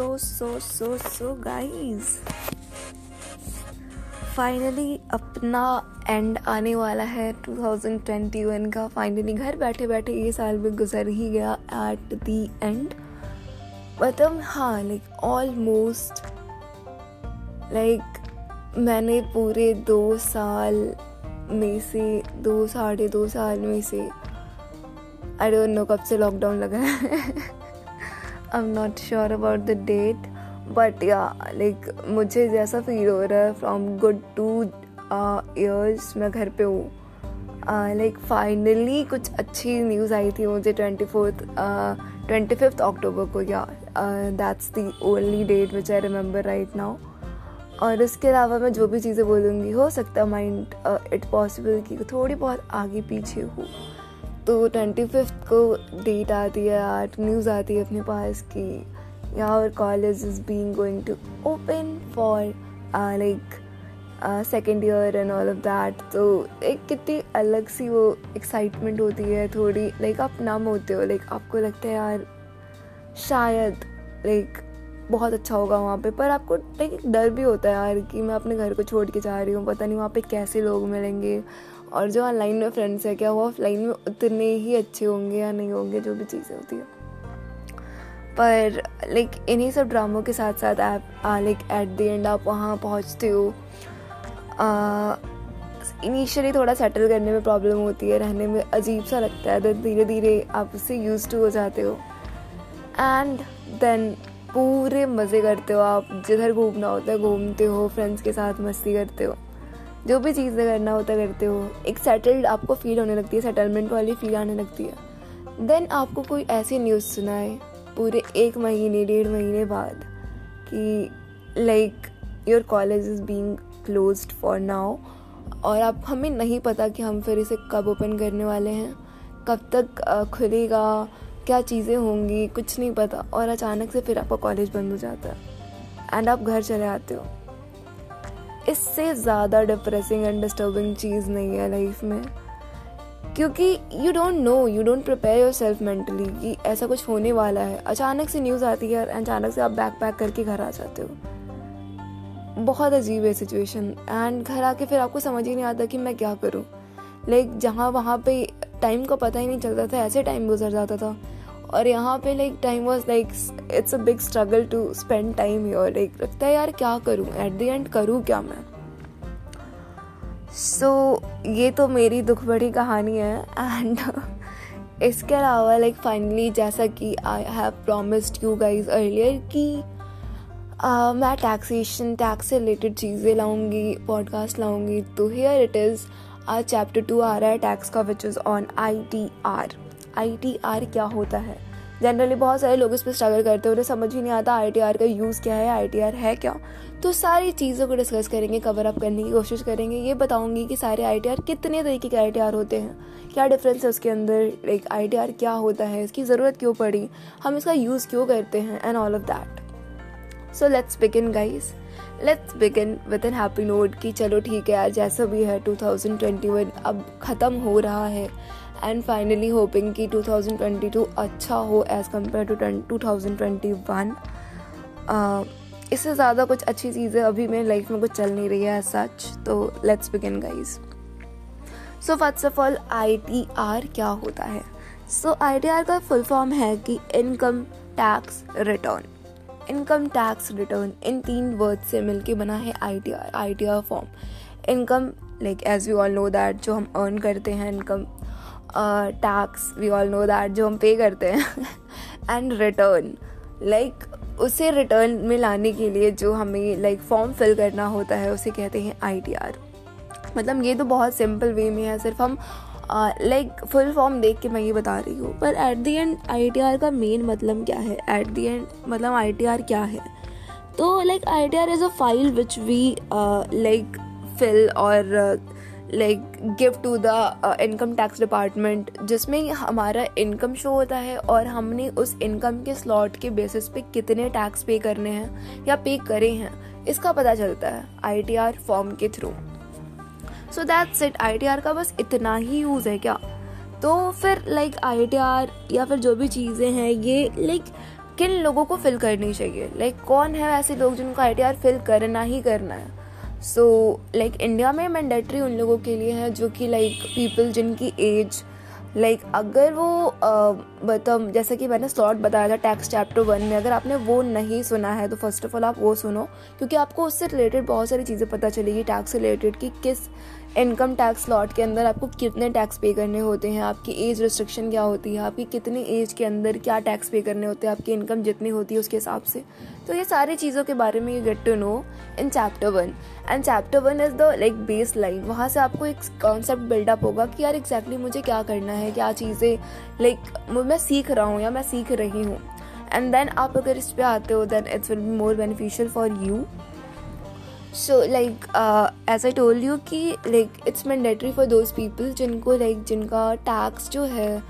so so so so so guys. Finally अपना end आने वाला है 2021 का। फाइनली घर बैठे बैठे ये साल भी गुजर ही गया एट दी एंड मतलब हाँ लाइक ऑलमोस्ट लाइक मैंने पूरे दो साल में से, दो, साढ़े दो साल में से आई डोंट नो कब से लॉकडाउन लगा है। I am not sure about the date but yeah like मुझे जैसा फील हो रहा है फ्रॉम गुड टू ईयर्स मैं घर पे हूँ। लाइक uh, फाइनली कुछ अच्छी न्यूज़ आई थी मुझे twenty fourth twenty fifth October को yeah that's the only date which I remember right now और इसके अलावा मैं जो भी चीज़ें बोलूँगी हो सकता माइंड इट पॉसिबल कि थोड़ी बहुत आगे पीछे हो। तो ट्वेंटी फिफ्थ को डेट आती है यार न्यूज़ आती है अपने पास कि यार college is being going to open for like second year and all of that तो एक कितनी अलग सी वो एक्साइटमेंट होती है थोड़ी लाइक like, आप नम होते हो लाइक like, आपको लगता है यार शायद लाइक बहुत अच्छा होगा वहाँ पे। पर आपको लाइक एक डर भी होता है यार कि मैं अपने घर को छोड़ के जा रही हूँ, पता नहीं वहाँ पे कैसे लोग मिलेंगे। और जो ऑनलाइन में फ्रेंड्स है, क्या वो ऑफलाइन में उतने ही अच्छे होंगे या नहीं होंगे, जो भी चीज़ें होती है। पर लाइक इन्हीं सब ड्रामों के साथ साथ आप लाइक एट द एंड आप वहाँ पहुँचते हो। इनिशियली थोड़ा सेटल करने में प्रॉब्लम होती है, रहने में अजीब सा लगता है देन धीरे धीरे आप उससे यूज़ टू हो जाते हो। एंड देन पूरे मज़े करते हो आप, जिधर घूमना होता है घूमते हो फ्रेंड्स के साथ मस्ती करते हो। जो भी चीज़ें करना होता करते हो। एक सेटल्ड आपको फील होने लगती है सेटलमेंट वाली फील आने लगती है। देन आपको कोई ऐसी न्यूज़ सुनाए, पूरे एक महीने, डेढ़ महीने बाद, कि like your college is being close for now और आप, हमें नहीं पता कि हम फिर इसे कब ओपन करने वाले हैं, कब तक खुलेगा क्या चीज़ें होंगी, कुछ नहीं पता। और अचानक से फिर आपका कॉलेज बंद हो जाता है। एंड आप घर चले आते हो। इससे ज़्यादा डिप्रेसिंग एंड डिस्टर्बिंग चीज़ नहीं है लाइफ में। क्योंकि you don't know you don't prepare yourself mentally कि ऐसा कुछ होने वाला है। अचानक से न्यूज़ आती है अचानक से आप बैक पैक करके घर आ जाते हो। बहुत अजीब है सिचुएशन एंड घर आके फिर आपको समझ ही नहीं आता कि मैं क्या करूँ। लाइक जहाँ वहाँ पे टाइम का पता ही नहीं चलता था ऐसे टाइम गुजर जाता था। और यहाँ पे like time was like it's a big struggle to spend time your like लगता है यार क्या करूँ? एट द एंड करूँ क्या मैं? सो so, ये तो मेरी दुख भरी कहानी है। एंड इसके अलावा लाइक फाइनली जैसा कि I have promised you guys earlier कि uh, मैं टैक्सेशन टैक्स से रिलेटेड चीज़ें लाऊँगी पॉडकास्ट लाऊँगी तो हेयर इट इज़ आज चैप्टर टू आ रहा है टैक्स का which is on I T R I T R क्या होता है? जनरली बहुत सारे लोग इस पर स्ट्रगल करते हैं, उन्हें समझ ही नहीं आता आई टी आर का यूज़ क्या है आई टी आर है क्या? तो सारी चीज़ों को डिस्कस करेंगे कवर अप करने की कोशिश करेंगे। ये बताऊँगी कि सारे आई टी आर कितने तरीके के आई टी आर होते हैं। क्या डिफरेंस है उसके अंदर? लाइक आई टी आर क्या होता है? इसकी ज़रूरत क्यों पड़ी? हम इसका यूज़ क्यों करते हैं? And all of that so let's begin guys let's begin with an happy note कि चलो ठीक है यार, जैसा भी है 2021 अब ख़त्म हो रहा है। एंड फाइनली होपिंग कि 2022 अच्छा हो एज़ कंपेयर टू 2021 इससे ज़्यादा कुछ अच्छी चीज़ें अभी मेरी लाइफ में कुछ चल नहीं रही है सच तो let's begin guys so first of all I T R क्या होता है? सो आई टी आर का फुल फॉर्म है कि income tax return income tax return इन तीन वर्ड से मिलके बना है I T R I T R form. Income like as we all know that जो हम अर्न करते हैं income tax we all know that जो हम पे करते हैं एंड रिटर्न लाइक उसे रिटर्न में लाने के लिए जो हमें लाइक फॉर्म फिल करना होता है, उसे कहते हैं आई टी आर मतलब ये तो बहुत सिंपल वे में है, सिर्फ़ हम लाइक फुल फॉर्म देख के मैं ये बता रही हूँ, पर at the end I T R का मेन मतलब क्या है? एट दी एंड मतलब आई टी आर क्या है? तो like I T R is a file which we like fill और like give to the income tax department जिसमें हमारा इनकम शो होता है और हमने उस इनकम के स्लॉट के बेसिस पे कितने टैक्स पे करने हैं या पे करे हैं, इसका पता चलता है आई टी आर फॉर्म के through so that's it I T R का बस इतना ही यूज़ है क्या? तो फिर लाइक आई टी आर या फिर जो भी चीज़ें हैं, ये लाइक किन लोगों को फिल करनी चाहिए? लाइक कौन है ऐसे लोग जिनको आई टी आर फिल करना ही करना है? सो लाइक इंडिया में मैंडेटरी उन लोगों के लिए है जो कि लाइक पीपल जिनकी एज लाइक like, अगर वो मतलब जैसे कि मैंने स्लॉट बताया था टैक्स चैप्टर वन में अगर आपने वो नहीं सुना है तो फ़र्स्ट ऑफ़ ऑल आप वो सुनो क्योंकि आपको उससे रिलेटेड बहुत सारी चीज़ें पता चलेगी टैक्स से रिलेटेड कि किस इनकम टैक्स लॉट के अंदर आपको कितने टैक्स पे करने होते हैं, आपकी एज रिस्ट्रिक्शन क्या होती है, आपकी कितनी एज के अंदर क्या टैक्स पे करने होते हैं, आपकी इनकम जितनी होती है उसके हिसाब से। तो ये सारी चीज़ों के बारे में you get to know in chapter one and chapter one is the like base line वहाँ से आपको एक कॉन्सेप्ट बिल्डअप होगा कि यार एग्जैक्टली exactly मुझे क्या करना है, क्या चीज़ें लाइक मैं सीख रहा हूँ या मैं सीख रही हूँ। एंड देन आप अगर इस पर आते हो then it's will be more beneficial for you so like as I told you कि like it's mandatory for those people जिनको लाइक like, जिनका टैक्स जो है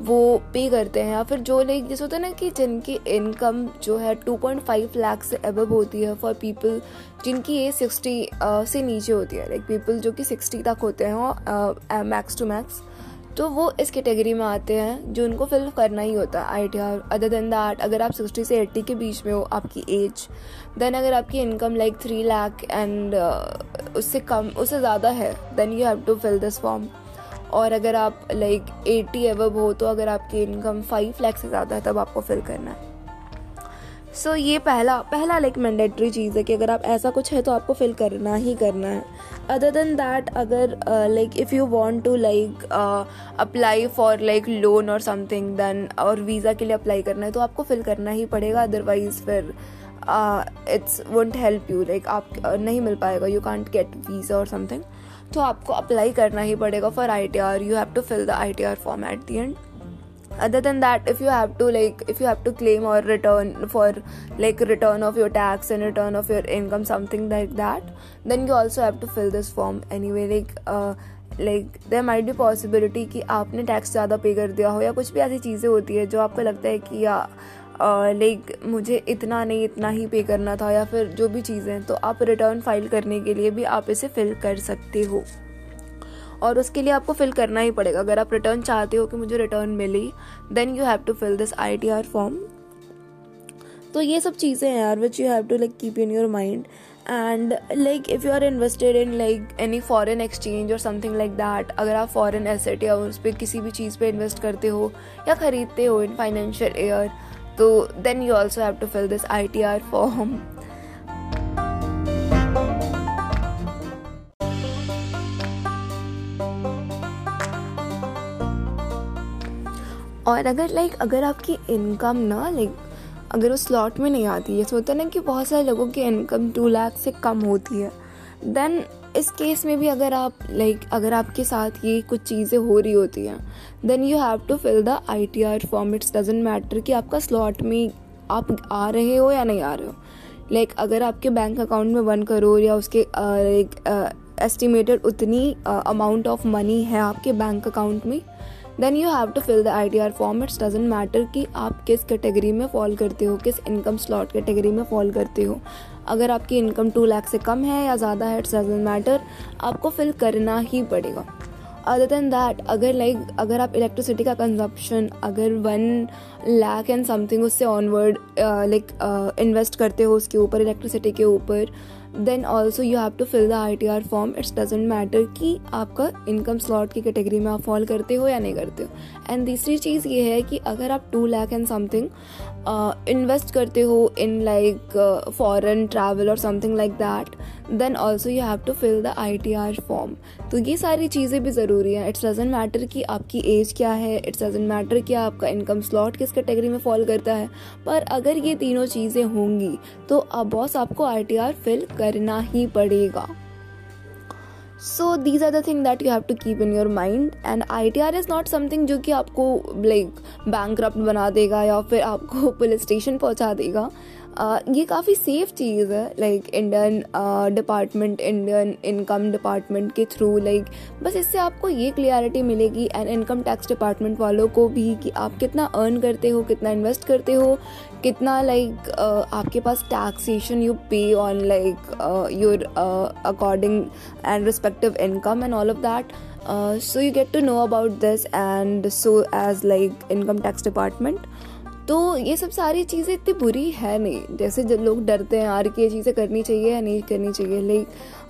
वो पे करते हैं। या फिर जो लाइक जैसे होता है ना कि जिनकी इनकम जो है 2.5 लाख से अबव होती है फॉर पीपल जिनकी एज सिक्सटी से नीचे होती है। लाइक like, पीपल जो कि सिक्सटी तक होते हैं मैक्स टू मैक्स तो वो इस कैटेगरी में आते हैं जो उनको फिल करना ही होता है I T R other than that अगर आप सिक्सटी से एट्टी के बीच में हो, आपकी एज देन अगर आपकी income like three lakh and उससे कम, उससे ज़्यादा है then you have to fill this form और अगर आप लाइक एटी एवब हो तो अगर आपकी इनकम फाइव लैख से ज़्यादा है, तब आपको फिल करना है। सो so, ये पहला पहला लाइक मैंडेटरी चीज़ है कि अगर आप ऐसा कुछ है तो आपको फिल करना ही करना है। अदर देन दैट अगर like if you want to like apply for like loan और समथिंग देन और वीज़ा के लिए अप्लाई करना है तो आपको फिल करना ही पड़ेगा। अदरवाइज़ फिर it's won't help you like आप uh, नहीं मिल पाएगा। यू कॉन्ट गेट वीज़ा और समथिंग तो आपको अप्लाई करना ही पड़ेगा for I T R you have to fill the I T R form at the end other than that if you have to like if you have to claim or return for like return of your tax and return of your income something like that then you also have to fill this form anyway like uh, like there might भी possibility कि आपने tax ज़्यादा पे कर दिया हो या कुछ भी ऐसी चीज़ें होती है जो आपको लगता है कि या लाइक uh, मुझे इतना नहीं इतना ही पे करना था या फिर जो भी चीज़ें तो आप रिटर्न फ़ाइल करने के लिए भी आप इसे फिल कर सकते हो और उसके लिए आपको फिल करना ही पड़ेगा। अगर आप रिटर्न चाहते हो कि मुझे return milli then you have to fill this I T R form तो ये सब चीज़ें हैं यार which you have to like keep in your mind and like if you are invested in like any foreign exchange और something like that अगर आप foreign asset या उस पर किसी भी चीज़ पे इन्वेस्ट करते हो या ख़रीदते हो इन फाइनेंशियल ईयर तो then you also have to fill this I T R form और अगर लाइक अगर आपकी इनकम ना लाइक अगर उस स्लॉट में नहीं आती है सोता ना कि बहुत सारे लोगों की इनकम टू लाख से कम होती है। देन इस केस में भी अगर आप लाइक अगर आपके साथ ये कुछ चीज़ें हो रही होती हैं then you have to fill the I T R form it's doesn't matter कि आपका स्लॉट में आप आ रहे हो या नहीं आ रहे हो। लाइक like, अगर आपके बैंक अकाउंट में वन करोड़ या उसके एस्टिमेटेड उतनी अमाउंट ऑफ़ मनी है आपके बैंक अकाउंट में then you have to fill the I T R form it's doesn't matter कि आप किस कैटेगरी में फॉल करते हो, किस इनकम स्लॉट कैटेगरी में फॉल करते हो। अगर आपकी इनकम टू लाख से कम है या ज़्यादा है इट्स डजेंट मैटर आपको फिल करना ही पड़ेगा। अदर देन दैट अगर लाइक अगर आप इलेक्ट्रिसिटी का कंजप्शन अगर वन लाख एंड समथिंग उससे ऑनवर्ड लाइक इन्वेस्ट करते हो उसके ऊपर इलेक्ट्रिसिटी के ऊपर then also you have to fill the I T R form it's doesn't matter कि आपका इनकम स्लॉट की कैटेगरी में आप फॉल करते हो या नहीं करते हो. एंड तीसरी चीज़ ये है कि अगर आप two lakh and something invest करते हो इन लाइक फॉरन ट्रैवल और something like that then also you have to fill the I T R form तो ये सारी चीज़ें भी ज़रूरी हैं. इट्स डजेंट मैटर कि आपकी एज क्या है. इट्स डजेंट मैटर कि आपका इनकम स्लॉट किस कैटेगरी में फॉल करता है. पर अगर ये तीनों चीज़ें होंगी तो अब बॉस आपको आई टी आर फिल करना ही पड़ेगा। So these are the thing that you have to keep in your mind and I T R is not something जो कि आपको लाइक बैंक बना देगा या फिर आपको पुलिस स्टेशन पहुँचा देगा। ये काफ़ी सेफ़ चीज़ है like Indian department Indian income department के थ्रू लाइक बस इससे आपको ये क्लियरिटी मिलेगी एंड इनकम टैक्स डिपार्टमेंट वालों को भी कि आप कितना अर्न करते हो, कितना इन्वेस्ट करते हो, कितना लाइक आपके पास taxation you pay on like your according and respective income and all of that so you get to know about this and so as like income tax department तो ये सब सारी चीज़ें इतनी बुरी है नहीं। जैसे जब लोग डरते हैं यार कि ये चीज़ें करनी चाहिए या नहीं करनी चाहिए? Like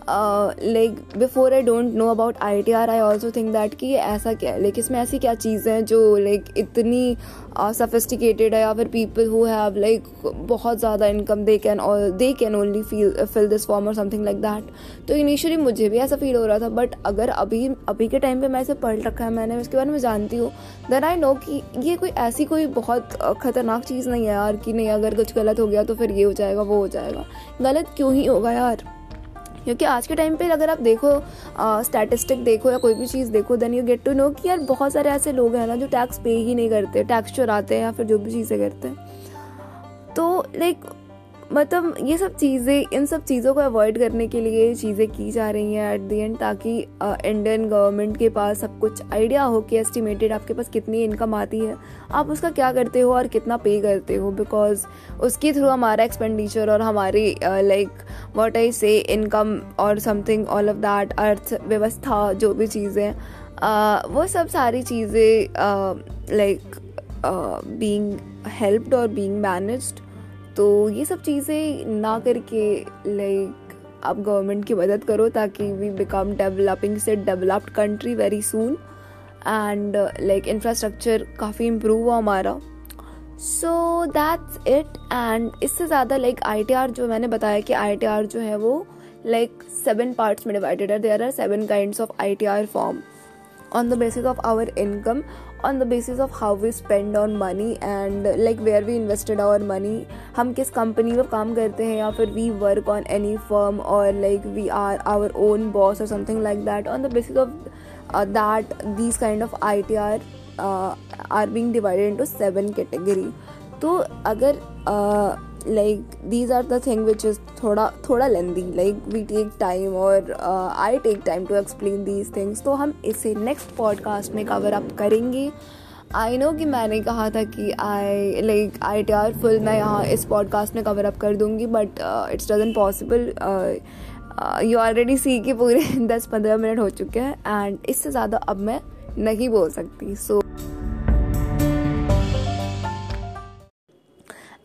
like before I don't know about I T R I also think that कि ये ऐसा क्या है? लाइक इसमें ऐसी क्या चीज़ें हैं जो लाइक इतनी सफिस्टिकेटेड uh, है या फिर पीपल हु हैव लाइक बहुत ज़्यादा इनकम दे कैन और they can only feel fill this form और समथिंग लाइक दैट तो इनिशियली मुझे भी ऐसा फील हो रहा था बट अगर अभी अभी के टाइम पे मैं इसे पढ़ रखा है मैंने उसके बारे में जानती हूँ देन आई नो कि ये कोई ऐसी कोई बहुत ख़तरनाक चीज़ नहीं है यार कि नहीं अगर कुछ गलत हो गया तो फिर ये हो जाएगा वो हो जाएगा। गलत क्यों ही होगा यार? क्योंकि आज के टाइम पे अगर आप देखो स्टैटिस्टिक देखो या कोई भी चीज़ देखो then you get to know कि यार बहुत सारे ऐसे लोग हैं ना जो टैक्स पे ही नहीं करते टैक्स चुराते हैं या फिर जो भी चीज़ें करते हैं। तो लाइक मतलब ये सब चीज़ें इन सब चीज़ों को अवॉइड करने के लिए चीज़ें की जा रही हैं एट दी एंड ताकि इंडियन गवर्नमेंट के पास सब कुछ आइडिया हो कि एस्टिमेटेड आपके पास कितनी इनकम आती है। आप उसका क्या करते हो और कितना पे करते हो? बिकॉज़ उसके थ्रू हमारा एक्सपेंडिचर और हमारी like what I say income और समथिंग ऑल ऑफ़ दैट अर्थव्यवस्था जो भी चीज़ें uh, वो सब सारी चीज़ें लाइक बींग हेल्प्ड और बींग मैनेज्ड तो ये सब चीज़ें ना करके लाइक आप गवर्नमेंट की मदद करो ताकि वी बिकम डेवलपिंग से developed country very soon and like infrastructure काफ़ी इम्प्रूव हुआ हमारा। सो दैट्स इट एंड इससे ज़्यादा लाइक आई टी आर जो मैंने बताया कि आई टी आर जो है वो लाइक सेवन पार्ट्स में डिवाइडेड है। There are seven kind of I T R form on the basis of our income on the basis of how we spend on money and like where we invested our money हम किस company में काम करते हैं या फिर we work on any firm और like we are our own boss और something like that on the basis of that these kind of I T R are being divided into seven category तो अगर uh, like these are the thing which is thoda thoda lengthy. Like we take time or uh, I take time to explain these things. तो हम इसे next podcast में cover up करेंगे। I know कि मैंने कहा था कि I like I T R full मैं यहाँ इस पॉडकास्ट में कवर अप कर दूँगी but it's doesn't possible you already see कि पूरे दस पंद्रह मिनट हो चुके हैं एंड इससे ज़्यादा अब मैं नहीं बोल सकती सो so,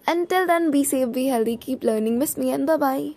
Until then, be safe, be healthy, keep learning. Miss me and bye bye.